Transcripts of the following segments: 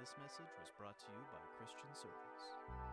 This message was brought to you by Christian Service.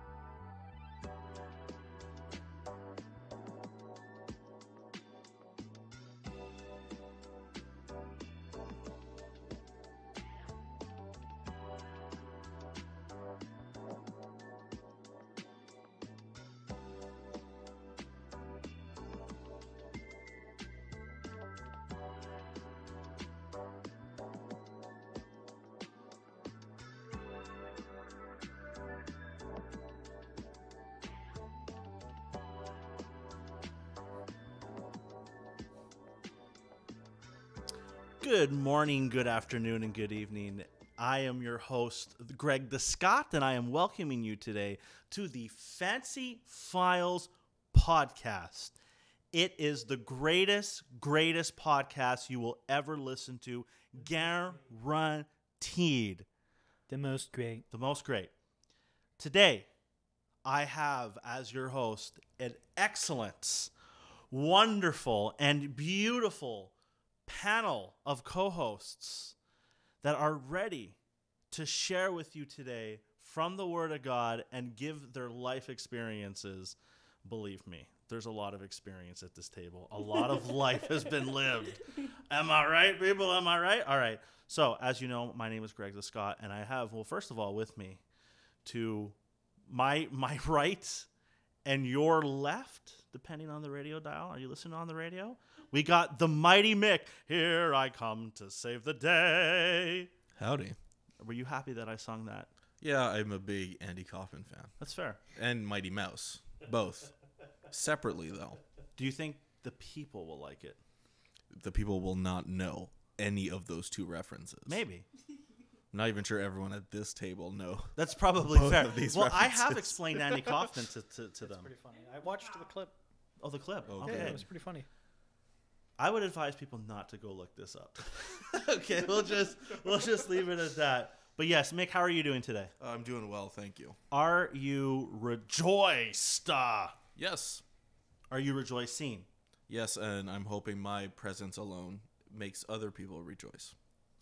Good morning, good afternoon, and good evening. I am your host, Greg the Scott, and I am welcoming you today to the Fancy Files podcast. It is the greatest, greatest podcast you will ever listen to, guaranteed. The most great. The most great. Today, I have as your host an excellent, wonderful, and beautiful panel of co hosts that are ready to share with you today from the Word of God and give their life experiences. Believe me, there's a lot of experience at this table. A lot of life has been lived. Am I right, people? Am I right? All right. So, as you know, my name is Greg the Scott, and I have, well, first of all, with me to my my right and your left, depending on the radio dial. Are you listening on the radio? We got the mighty Mick. Here I come to save the day. Howdy. Were you happy that I sung that? Yeah, I'm a big Andy Kaufman fan. That's fair. And Mighty Mouse. Both. Separately, though. Do you think the people will like it? The people will not know any of those two references. Maybe. I'm not even sure everyone at this table know. That's probably Both fair. of these well, I have explained Andy Kaufman to, to, to them. Pretty funny. I watched the clip. Oh, the clip. Okay. Okay. Yeah, it was pretty funny. I would advise people not to go look this up. okay, we'll just we'll just leave it at that. But yes, Mick, how are you doing today? I'm doing well, thank you. Are you rejoiced? Yes. Are you rejoicing? Yes, and I'm hoping my presence alone makes other people rejoice.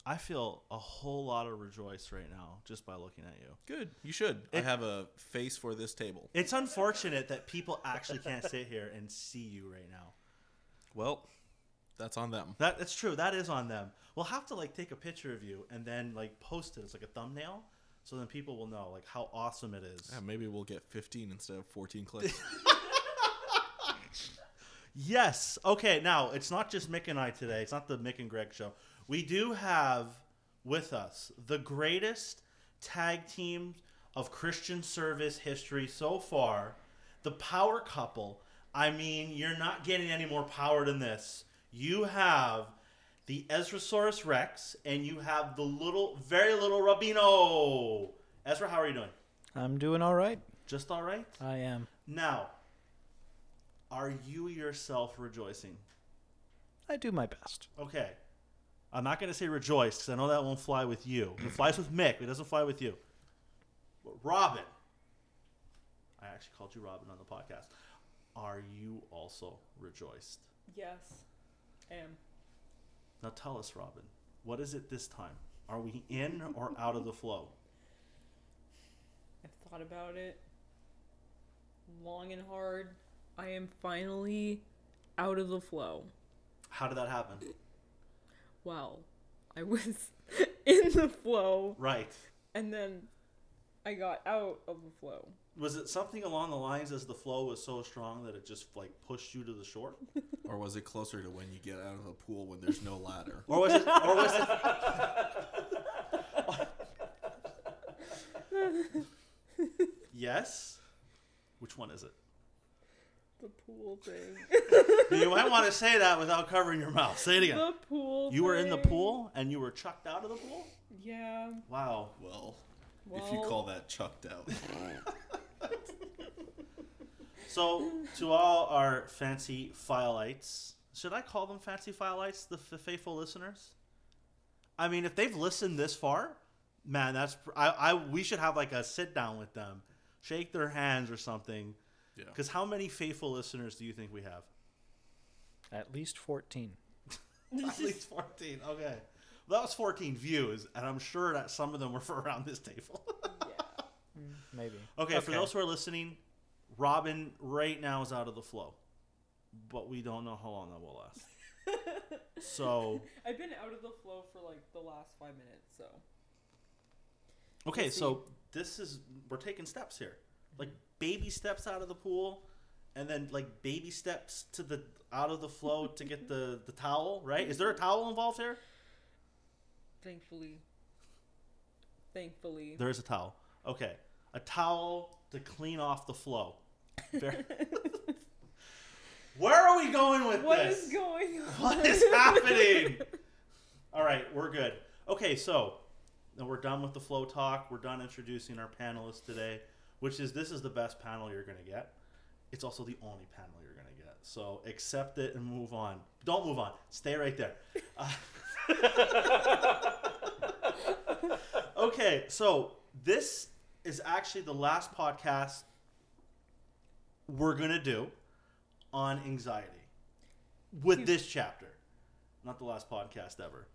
I feel a whole lot of rejoice right now just by looking at you. Good. You should. I have a face for this table. It's unfortunate that people actually can't sit here and see you right now. Well, that's on them. That that's true. That is on them. We'll have to like take a picture of you and then like post it as like a thumbnail, so then people will know like how awesome it is. Yeah, maybe we'll get 15 instead of 14 clicks. Yes. Okay. Now it's not just Mick and I today. It's not the Mick and Greg show. We do have with us the greatest tag team of Christian service history so far. The power couple. I mean, you're not getting any more power than this. You have the Ezrasaurus Rex, and you have the little, very little Rabino. Ezra, how are you doing? I'm doing all right. Just all right. I am. Now, are you yourself rejoicing? I do my best. Okay. I'm not going to say rejoice because I know that won't fly with you. It flies with Mick, but it doesn't fly with you. But Robin, I actually called you Robin on the podcast. Are you also rejoiced? Yes, am. Now tell us, Robin, what is it this time? Are we in or out of the flow? I've thought about it long and hard. I am finally out of the flow. How did that happen? Well, I was in the flow Right. and then I got out of the flow. Was it something along the lines as the flow was so strong that it just like pushed you to the shore? or was it closer to when you get out of the pool when there's no ladder? Or was it or was it Yes? Which one is it? The pool thing. You might want to say that without covering your mouth. Say it again. the pool. You were in the pool and you were chucked out of the pool? Yeah. Wow. Well, Well, if you call that chucked out. So, to all our fancy filelites, should I call them fancy filelites, the f- faithful listeners? I mean, if they've listened this far, man, that's I, I we should have like a sit down with them, shake their hands or something. Yeah. Because how many faithful listeners do you think we have? At least 14. At least fourteen. Okay. Well, that was 14 views, and I'm sure that some of them were for around this table. Yeah. Maybe. okay, for those who are listening, Robin right now is out of the flow, but we don't know how long that will last. So, I've been out of the flow for like the last five minutes, so. okay, We'll so this is we're taking steps here, mm-hmm. like baby steps out of the pool, and then like baby steps to the out of the flow to get the the towel. Right? Is there a towel involved here? Thankfully. Thankfully. There is a towel. Okay, a towel to clean off the flow. Where are we going with What this? is going on? What is happening? All right, we're good. Okay, so now we're done with the flow talk. We're done introducing our panelists today, which is this is the best panel you're going to get. It's also the only panel you're going to get. So accept it and move on. Don't move on. Stay right there. Uh, okay, so this is actually the last podcast we're going to do on anxiety with this chapter. Not the last podcast ever.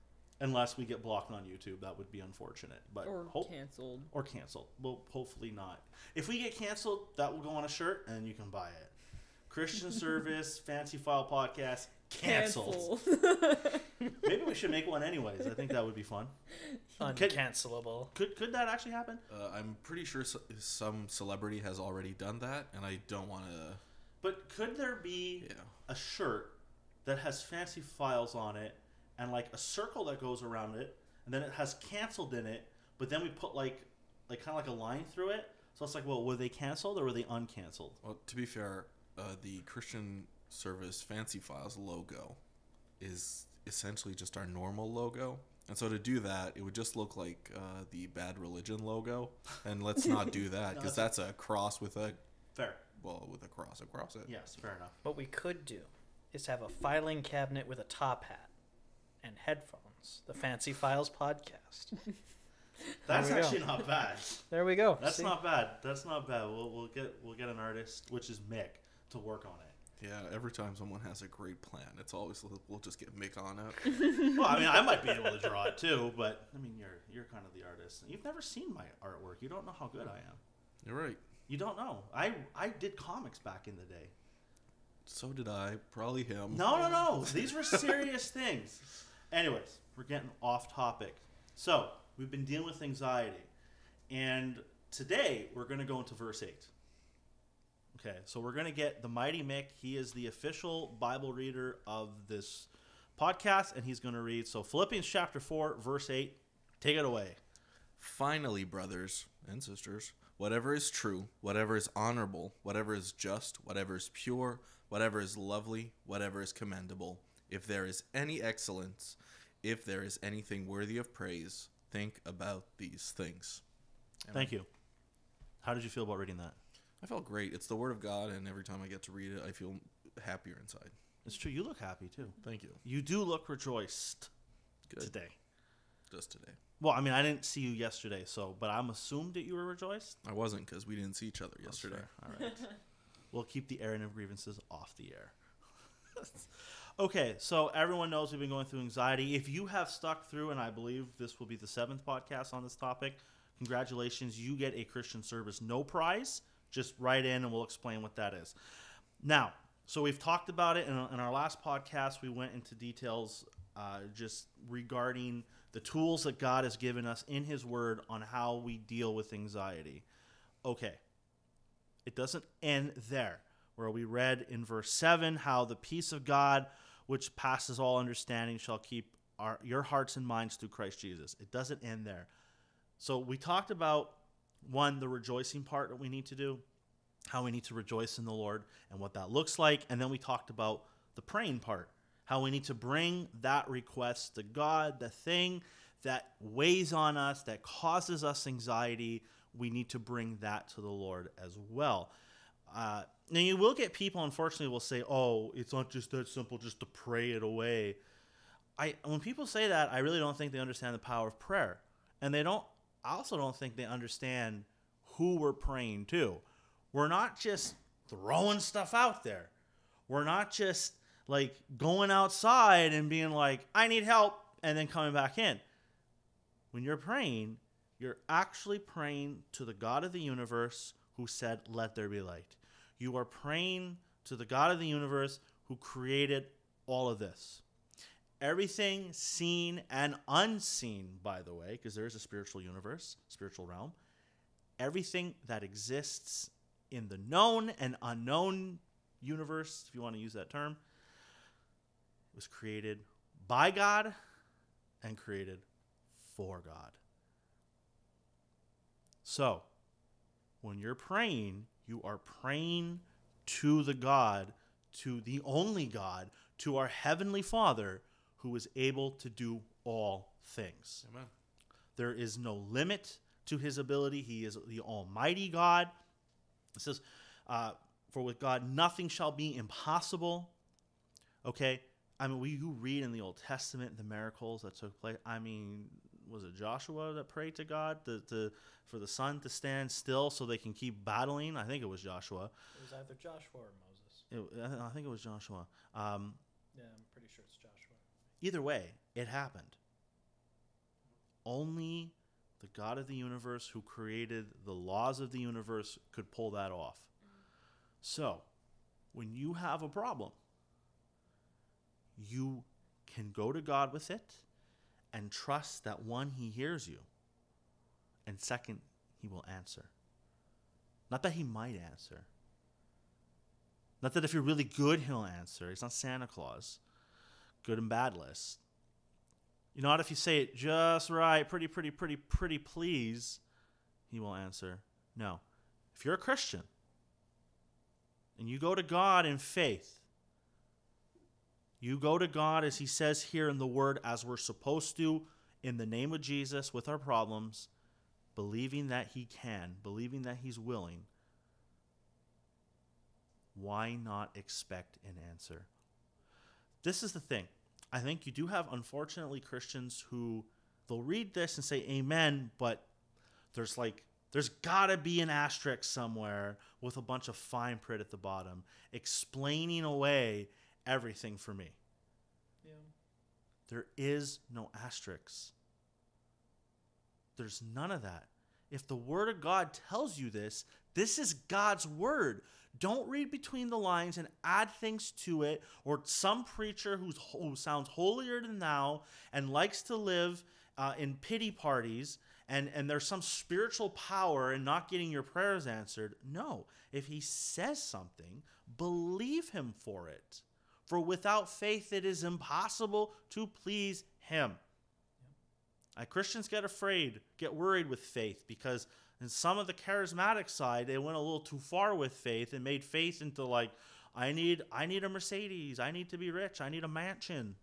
Unless we get blocked on YouTube, that would be unfortunate. But or hope- canceled. or canceled. Well, hopefully not. If we get canceled, that will go on a shirt and you can buy it. Christian Service Fancy File Podcast canceled. Maybe we should make one anyways. I think that would be fun. Uncancelable. Could could that actually happen? Uh, I'm pretty sure so- some celebrity has already done that, and I don't want to. But could there be Yeah. a shirt that has fancy files on it and like a circle that goes around it and then it has canceled in it, but then we put like like kind of like a line through it. So it's like, well, were they canceled or were they uncanceled? Well, to be fair, uh, the Christian Service Fancy Files logo is essentially just our normal logo. And so to do that, it would just look like uh, the Bad Religion logo. And let's not do that because that's a cross with a Fair. well with a cross across it. Yes, fair enough. What we could do is have a filing cabinet with a top hat and headphones. The Fancy Files podcast. That's we go. actually not bad. There we go. That's See? not bad. That's not bad. We'll, we'll get we'll get an artist, which is Mick, to work on it. Yeah, every time someone has a great plan, it's always we'll just get Mick on it. Well, I mean, I might be able to draw it too, but I mean, you're you're kind of the artist. You've never seen my artwork. You don't know how good I am. You're right. You don't know. I I did comics back in the day. So did I. Probably him. No, no, no. These were serious things. Anyways, we're getting off topic. So we've been dealing with anxiety, and today we're going to go into verse eight. Okay, so we're going to get the mighty Mick. He is the official Bible reader of this podcast, and he's going to read. So Philippians chapter four, verse eight. Take it away. Finally, brothers and sisters, whatever is true, whatever is honorable, whatever is just, whatever is pure, whatever is lovely, whatever is commendable, if there is any excellence, if there is anything worthy of praise, think about these things. Thank you. How did you feel about reading that? I felt great. It's the Word of God, and every time I get to read it, I feel happier inside. It's true. You look happy too. Thank you. You do look rejoiced Good. today. Just today. Well, I mean, I didn't see you yesterday, so but I'm assumed that you were rejoiced. I wasn't because we didn't see each other oh, yesterday. All right. we'll keep the airing of grievances off the air. okay, so everyone knows we've been going through anxiety. If you have stuck through, and I believe this will be the seventh podcast on this topic, congratulations. You get a Christian service no prize. Just write in and we'll explain what that is. Now, so we've talked about it in, in our last podcast. We went into details uh, just regarding the tools that God has given us in His Word on how we deal with anxiety. Okay, it doesn't end there. Where we read in verse 7 how the peace of God, which passes all understanding, shall keep our, your hearts and minds through Christ Jesus. It doesn't end there. So we talked about one, the rejoicing part that we need to do, how we need to rejoice in the Lord and what that looks like. And then we talked about the praying part, how we need to bring that request to God, the thing that weighs on us, that causes us anxiety. We need to bring that to the Lord as well. Uh, now you will get people, unfortunately, will say, "Oh, it's not just that simple, just to pray it away." I when people say that, I really don't think they understand the power of prayer, and they don't. I also don't think they understand who we're praying to. We're not just throwing stuff out there. We're not just like going outside and being like, "I need help," and then coming back in. when you're praying, you're actually praying to the God of the universe who said, Let there be light. You are praying to the God of the universe who created all of this. Everything seen and unseen, by the way, because there is a spiritual universe, spiritual realm. Everything that exists in the known and unknown universe, if you want to use that term, was created by God and created for God. So, when you're praying, you are praying to the God, to the only God, to our Heavenly Father who is able to do all things. Amen. There is no limit to his ability. He is the Almighty God. It says, uh, For with God nothing shall be impossible. Okay? I mean, we, you read in the Old Testament the miracles that took place. I mean, was it Joshua that prayed to God to, to, for the sun to stand still so they can keep battling? I think it was Joshua. It was either Joshua or Moses. It, I think it was Joshua. Um, Yeah, I'm pretty sure it's Joshua. Either way, it happened. Only the God of the universe who created the laws of the universe could pull that off. So, when you have a problem, you can go to God with it and trust that one, He hears you, and second, He will answer. Not that He might answer. Not that if you're really good, He'll answer. He's not Santa Claus good and bad list. You know? If you say it just right, pretty, pretty, pretty, pretty please, he will answer no. If you're a Christian and you go to God in faith, you go to God as he says here in the word, as we're supposed to, in the name of Jesus with our problems, believing that he can, believing that he's willing. Why not expect an answer? This is the thing. I think you do have, unfortunately, Christians who they'll read this and say amen, but there's like, there's gotta be an asterisk somewhere with a bunch of fine print at the bottom explaining away everything for me. Yeah. There is no asterisks. There's none of that. If the Word of God tells you this, this is God's Word. Don't read between the lines and add things to it, or some preacher who's, who sounds holier than thou and likes to live uh, in pity parties, and, and there's some spiritual power in not getting your prayers answered. No. If he says something, believe him for it. For without faith, it is impossible to please him. Uh, Christians get afraid, get worried with faith because in some of the charismatic side, they went a little too far with faith and made faith into like, I need, I need a Mercedes, I need to be rich, I need a mansion.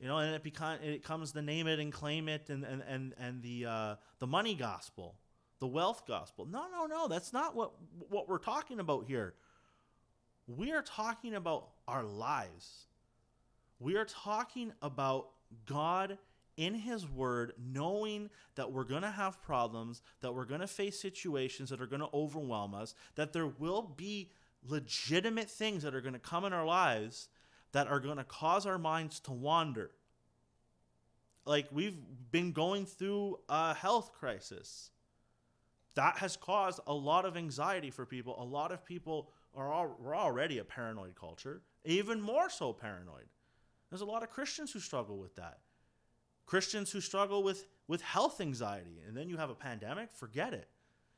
You know, and it becomes it comes the name it and claim it and and and, and the uh, the money gospel, the wealth gospel. No, no, no, that's not what what we're talking about here. We are talking about our lives. We are talking about God in His Word, knowing that we're going to have problems, that we're going to face situations that are going to overwhelm us, that there will be legitimate things that are going to come in our lives that are going to cause our minds to wander. Like we've been going through a health crisis. That has caused a lot of anxiety for people. A lot of people are all, we're already a paranoid culture, even more so paranoid. There's a lot of Christians who struggle with that. Christians who struggle with, with health anxiety. And then you have a pandemic, forget it.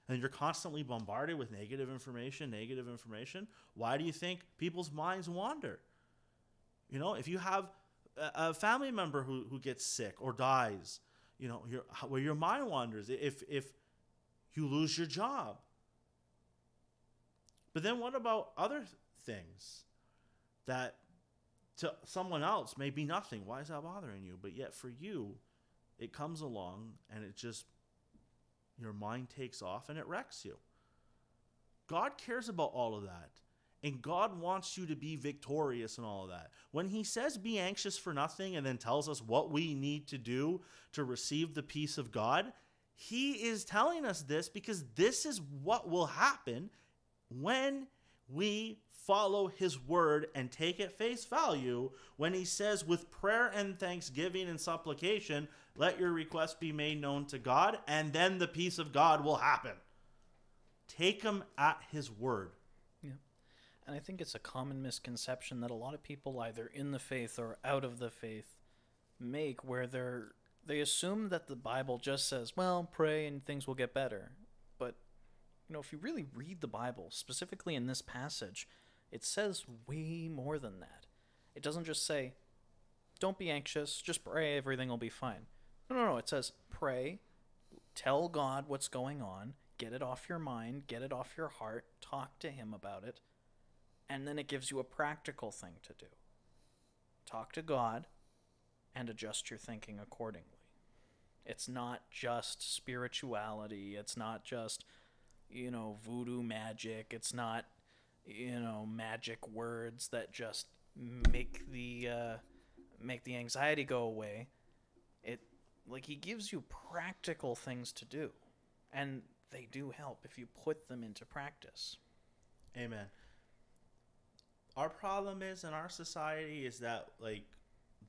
And you're constantly bombarded with negative information, negative information. Why do you think people's minds wander? You know, if you have a, family member who, who gets sick or dies, you know, your, where your mind wanders, if, if you lose your job. But then what about other things that to someone else may be nothing. Why is that bothering you? But yet for you, it comes along and it just, your mind takes off and it wrecks you. God cares about all of that. And God wants you to be victorious in all of that. When He says be anxious for nothing and then tells us what we need to do to receive the peace of God, He is telling us this because this is what will happen when we follow his word and take it face value when he says, with prayer and thanksgiving and supplication, let your request be made known to God, and then the peace of God will happen. Take him at his word. Yeah. And I think it's a common misconception that a lot of people, either in the faith or out of the faith, make where they're they assume that the Bible just says, "Well, pray and things will get better." But you know, if you really read the Bible, specifically in this passage, it says way more than that. It doesn't just say, "Don't be anxious, just pray, everything will be fine." No, no, no. It says, "Pray, tell God what's going on, get it off your mind, get it off your heart, talk to Him about it." and then it gives you a practical thing to do. Talk to God and adjust your thinking accordingly. It's not just spirituality, it's not just, you know, voodoo magic, it's not, you know, magic words that just make the uh, make the anxiety go away. It like he gives you practical things to do and they do help if you put them into practice. Amen. Our problem is in our society is that like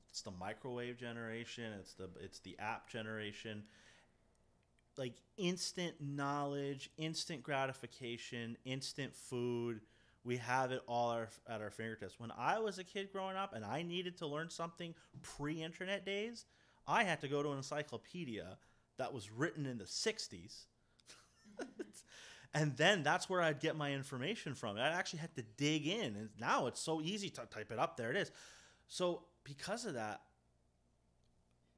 it's the microwave generation, it's the it's the app generation. Like instant knowledge, instant gratification, instant food. We have it all our, at our fingertips. When I was a kid growing up and I needed to learn something pre-internet days, I had to go to an encyclopedia that was written in the 60s and then that's where I'd get my information from. I actually had to dig in, and now it's so easy to type it up. There it is. So because of that,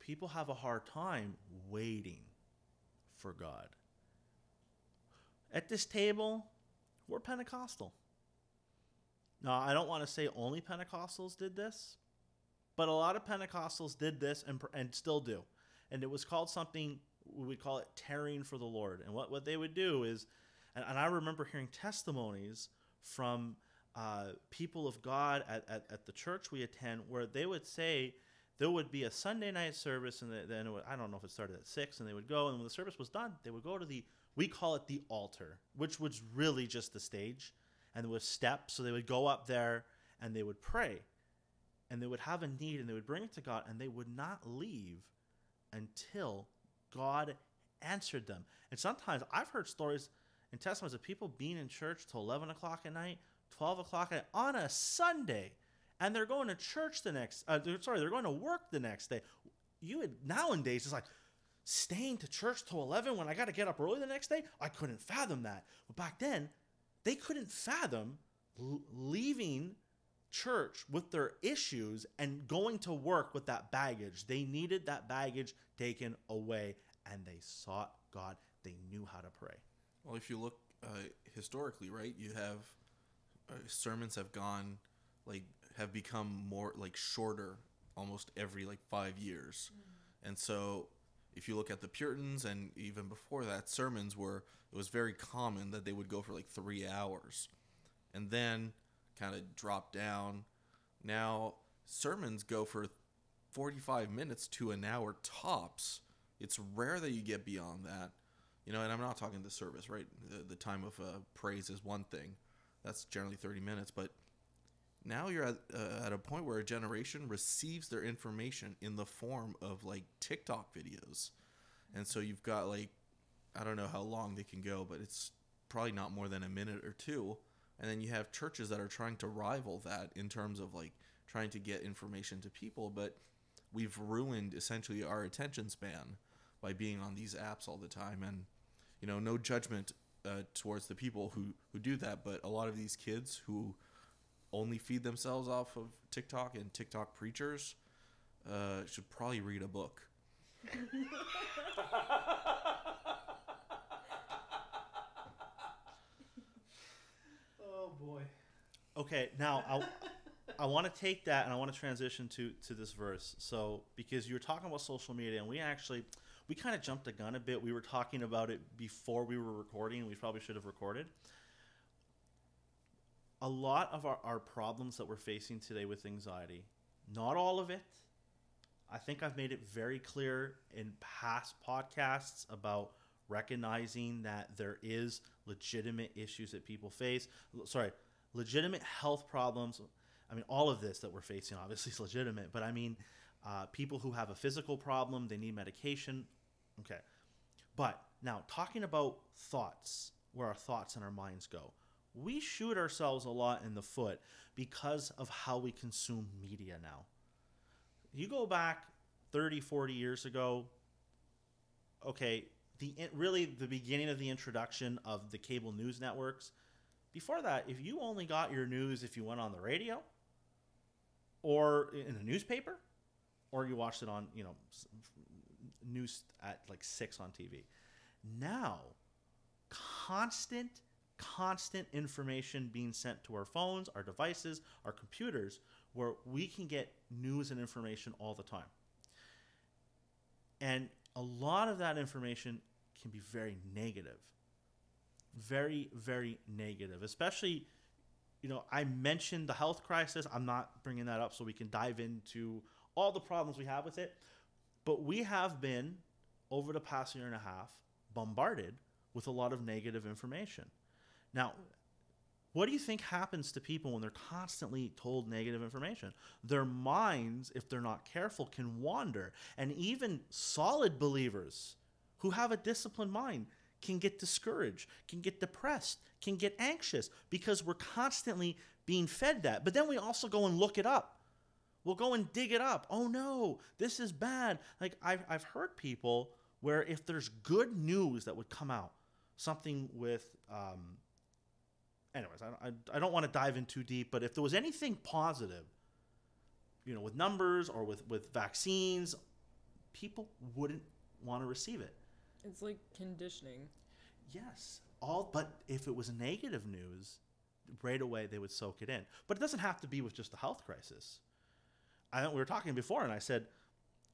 people have a hard time waiting for God. At this table, we're Pentecostal. Now, I don't want to say only Pentecostals did this, but a lot of Pentecostals did this and, and still do. And it was called something, we would call it tarrying for the Lord. And what, what they would do is and, and I remember hearing testimonies from uh, people of God at, at, at, the church we attend where they would say there would be a Sunday night service, and then I don't know if it started at six, and they would go, and when the service was done, they would go to the we call it the altar, which was really just the stage, and there was steps, so they would go up there and they would pray, and they would have a need, and they would bring it to God, and they would not leave until God answered them. And sometimes I've heard stories and testimonies of people being in church till 11 o'clock at night, 12 o'clock at on a Sunday, and they're going to church the next. Uh, they're, sorry, they're going to work the next day. You would nowadays it's like staying to church till 11 when I got to get up early the next day. I couldn't fathom that. But back then, they couldn't fathom leaving church with their issues and going to work with that baggage. They needed that baggage taken away, and they sought God. They knew how to pray. Well, if you look uh, historically, right, you have uh, sermons have gone like have become more like shorter almost every like five years, mm. and so if you look at the Puritans and even before that, sermons were it was very common that they would go for like three hours, and then kind of drop down. Now sermons go for 45 minutes to an hour tops. It's rare that you get beyond that. You know, and I'm not talking the service, right? The, the time of uh, praise is one thing. That's generally 30 minutes. But now you're at, uh, at a point where a generation receives their information in the form of like TikTok videos. And so you've got like, I don't know how long they can go, but it's probably not more than a minute or two. And then you have churches that are trying to rival that in terms of like trying to get information to people. But we've ruined essentially our attention span by being on these apps all the time. And you know, no judgment uh, towards the people who who do that, but a lot of these kids who only feed themselves off of TikTok and TikTok preachers uh, should probably read a book. oh boy. Okay, now I I want to take that and I want to transition to to this verse. So because you were talking about social media and we actually we kind of jumped the gun a bit. We were talking about it before we were recording. We probably should have recorded. A lot of our, our problems that we're facing today with anxiety, not all of it. I think I've made it very clear in past podcasts about recognizing that there is legitimate issues that people face. Sorry, legitimate health problems. I mean, all of this that we're facing obviously is legitimate, but I mean, uh, people who have a physical problem, they need medication. Okay. But now, talking about thoughts, where our thoughts and our minds go, we shoot ourselves a lot in the foot because of how we consume media now. You go back 30, 40 years ago, okay, the really the beginning of the introduction of the cable news networks. Before that, if you only got your news if you went on the radio or in a newspaper or you watched it on, you know, news at like 6 on TV. Now, constant constant information being sent to our phones, our devices, our computers where we can get news and information all the time. And a lot of that information can be very negative. Very, very negative. Especially, you know, I mentioned the health crisis. I'm not bringing that up so we can dive into all the problems we have with it. But we have been, over the past year and a half, bombarded with a lot of negative information. Now, what do you think happens to people when they're constantly told negative information? Their minds, if they're not careful, can wander. And even solid believers who have a disciplined mind can get discouraged, can get depressed, can get anxious because we're constantly being fed that. But then we also go and look it up. We'll go and dig it up. Oh no, this is bad. Like I've, I've heard people where if there's good news that would come out, something with um, anyways, I, I, I don't want to dive in too deep, but if there was anything positive, you know, with numbers or with, with vaccines, people wouldn't want to receive it. It's like conditioning. Yes, all but if it was negative news, right away they would soak it in. But it doesn't have to be with just the health crisis. I we were talking before, and I said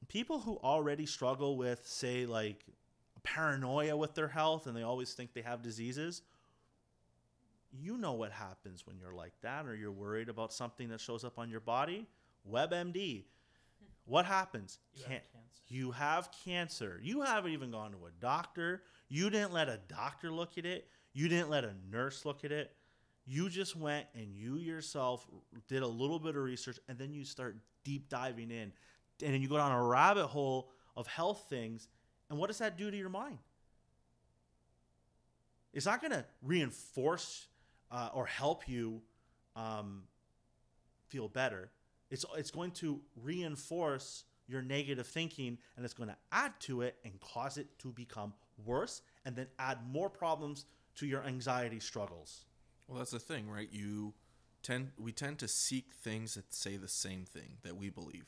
people who already struggle with, say, like paranoia with their health, and they always think they have diseases. You know what happens when you're like that, or you're worried about something that shows up on your body. WebMD. What happens? You have Can't- cancer. you have cancer. You haven't even gone to a doctor. You didn't let a doctor look at it. You didn't let a nurse look at it. You just went and you yourself did a little bit of research and then you start deep diving in. And then you go down a rabbit hole of health things. And what does that do to your mind? It's not going to reinforce uh, or help you um, feel better. It's, it's going to reinforce your negative thinking and it's going to add to it and cause it to become worse and then add more problems to your anxiety struggles. Well, that's the thing, right? You tend we tend to seek things that say the same thing that we believe.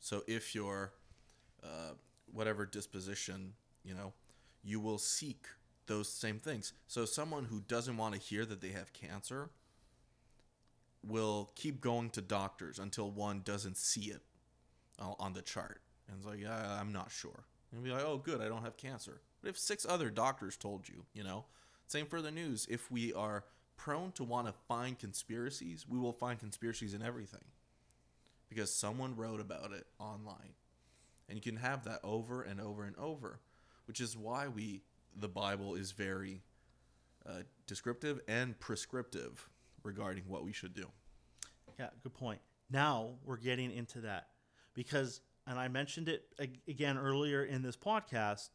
So if you're uh, whatever disposition, you know, you will seek those same things. So someone who doesn't want to hear that they have cancer will keep going to doctors until one doesn't see it uh, on the chart. And it's like, yeah, I'm not sure. And be like, oh, good, I don't have cancer. But if six other doctors told you, you know, same for the news. If we are prone to want to find conspiracies, we will find conspiracies in everything because someone wrote about it online. And you can have that over and over and over, which is why we the Bible is very uh, descriptive and prescriptive regarding what we should do. Yeah, good point. Now we're getting into that because, and I mentioned it ag- again earlier in this podcast,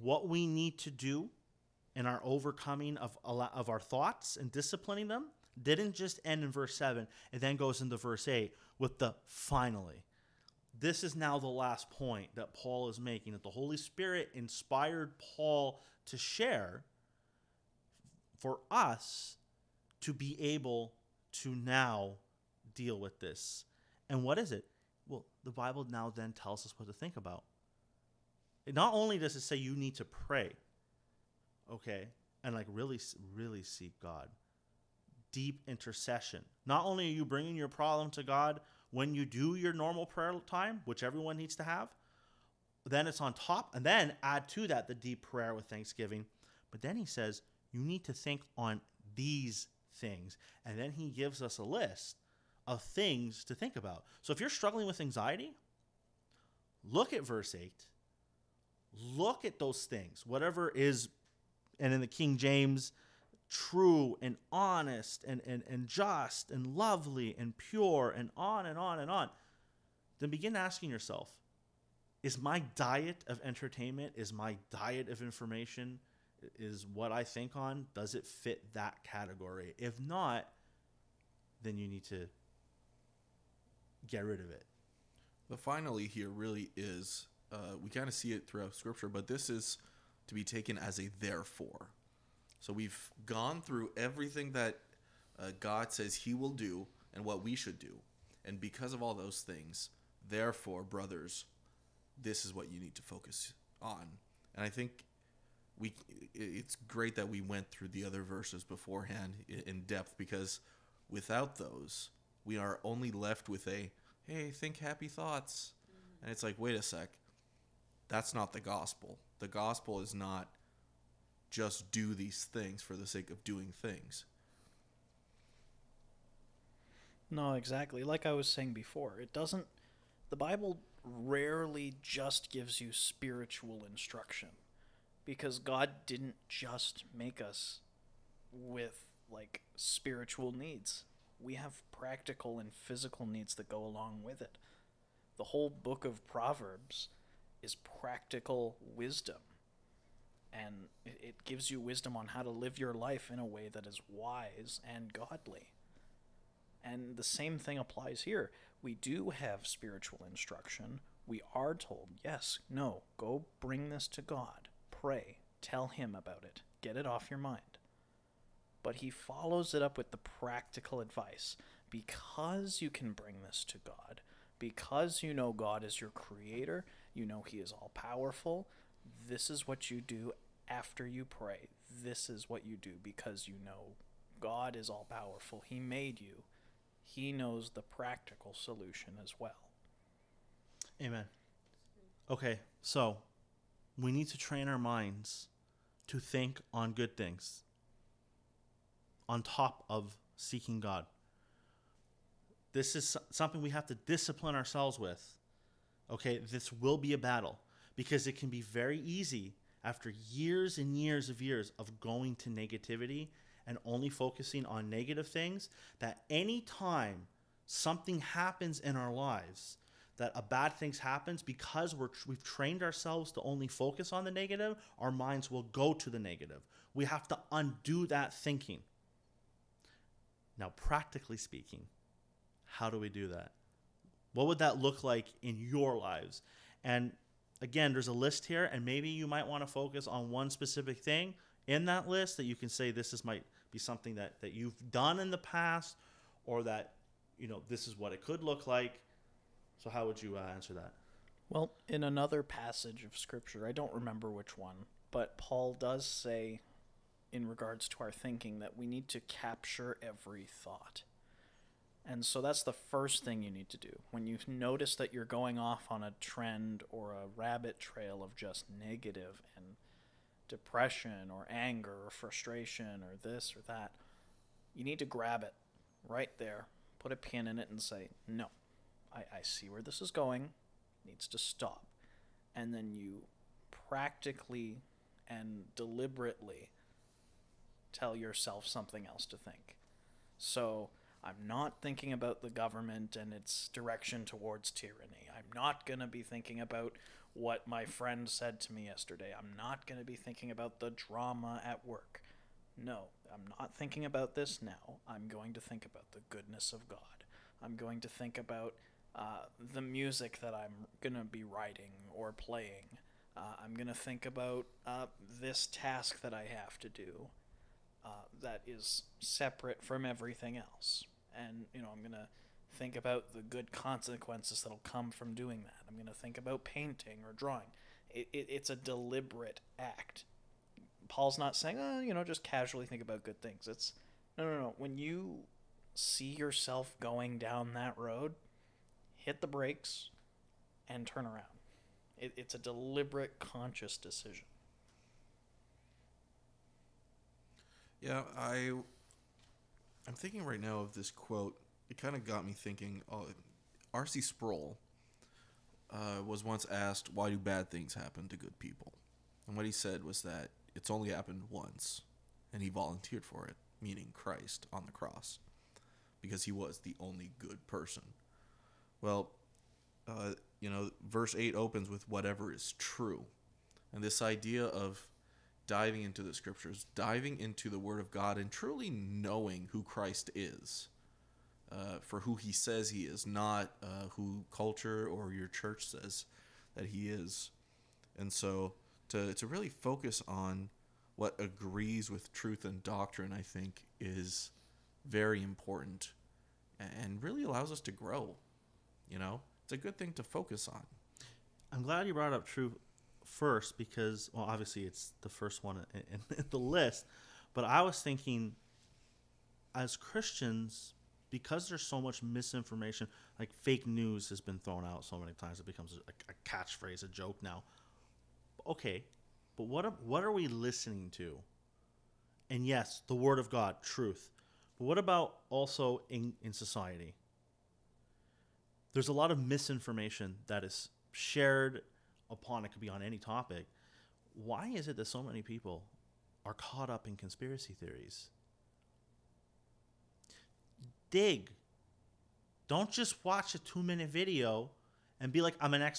what we need to do in our overcoming of of our thoughts and disciplining them didn't just end in verse 7 it then goes into verse 8 with the finally this is now the last point that paul is making that the holy spirit inspired paul to share for us to be able to now deal with this. And what is it? Well the bible now then tells us what to think about. It not only does it say you need to pray okay and like really really seek god deep intercession. Not only are you bringing your problem to god when you do your normal prayer time which everyone needs to have then it's on top. And then add to that the deep prayer with thanksgiving. But then he says you need to think on these things. And then he gives us a list of things to think about. So if you're struggling with anxiety look at verse 8 look at those things whatever is and in the King James true and honest and, and, and just and lovely and pure and on and on and on, then begin asking yourself is my diet of entertainment, is my diet of information, is what I think on, does it fit that category? If not, then you need to get rid of it. The finally here really is, uh, we kind of see it throughout scripture, but this is to be taken as a therefore. So we've gone through everything that uh, God says He will do and what we should do. And because of all those things, therefore, brothers, this is what you need to focus on. And I think we it's great that we went through the other verses beforehand in depth because without those, we are only left with a hey, think happy thoughts. And it's like, wait a sec. That's not the gospel. The gospel is not just do these things for the sake of doing things. No, exactly. Like I was saying before, it doesn't. The Bible rarely just gives you spiritual instruction because God didn't just make us with like spiritual needs. We have practical and physical needs that go along with it. The whole book of Proverbs is practical wisdom. And it, gives you wisdom on how to live your life in a way that is wise and godly. And the same thing applies here. We do have spiritual instruction. We are told, yes, no, go bring this to God. Pray. Tell Him about it. Get it off your mind. But He follows it up with the practical advice. Because you can bring this to God, because you know God is your creator, you know He is all powerful, this is what you do after you pray. This is what you do because you know God is all powerful. He made you he knows the practical solution as well. Amen. Okay, so we need to train our minds to think on good things on top of seeking God. This is something we have to discipline ourselves with. Okay, this will be a battle because it can be very easy after years and years of years of going to negativity and only focusing on negative things, that anytime something happens in our lives, that a bad things happens because we're we've trained ourselves to only focus on the negative, our minds will go to the negative. We have to undo that thinking. Now, practically speaking, how do we do that? What would that look like in your lives? And again, there's a list here, and maybe you might want to focus on one specific thing in that list that you can say this is my be something that, that you've done in the past or that, you know, this is what it could look like. So, how would you uh, answer that? Well, in another passage of Scripture, I don't remember which one, but Paul does say, in regards to our thinking, that we need to capture every thought. And so that's the first thing you need to do. When you notice that you're going off on a trend or a rabbit trail of just negative and depression or anger or frustration or this or that, you need to grab it right there, put a pin in it, and say, No, I, I see where this is going, it needs to stop. And then you practically and deliberately tell yourself something else to think. So, I'm not thinking about the government and its direction towards tyranny. I'm not going to be thinking about what my friend said to me yesterday. I'm not going to be thinking about the drama at work. No, I'm not thinking about this now. I'm going to think about the goodness of God. I'm going to think about uh, the music that I'm going to be writing or playing. Uh, I'm going to think about uh, this task that I have to do uh, that is separate from everything else. And, you know, I'm going to think about the good consequences that'll come from doing that. I'm going to think about painting or drawing. It, it, it's a deliberate act. Paul's not saying, oh, you know, just casually think about good things. It's no, no, no. When you see yourself going down that road, hit the brakes and turn around. It, it's a deliberate, conscious decision. Yeah, I I'm thinking right now of this quote it kind of got me thinking. Uh, R.C. Sproul uh, was once asked, "Why do bad things happen to good people?" And what he said was that it's only happened once, and he volunteered for it, meaning Christ on the cross, because he was the only good person. Well, uh, you know, verse 8 opens with whatever is true. And this idea of diving into the scriptures, diving into the Word of God, and truly knowing who Christ is uh, for who he says he is, not uh, who culture or your church says that he is. And so to, to really focus on what agrees with truth and doctrine, I think, is very important and really allows us to grow. You know, it's a good thing to focus on. I'm glad you brought up truth first because, well, obviously it's the first one in, in the list. But I was thinking, as Christians, because there's so much misinformation, like fake news has been thrown out so many times, it becomes a, a catchphrase, a joke now. Okay, but what what are we listening to? And yes, the Word of God, truth. But what about also in, in society? There's a lot of misinformation that is shared upon, it could be on any topic. Why is it that so many people are caught up in conspiracy theories? dig. Don't just watch a two minute video and be like, I'm an expert.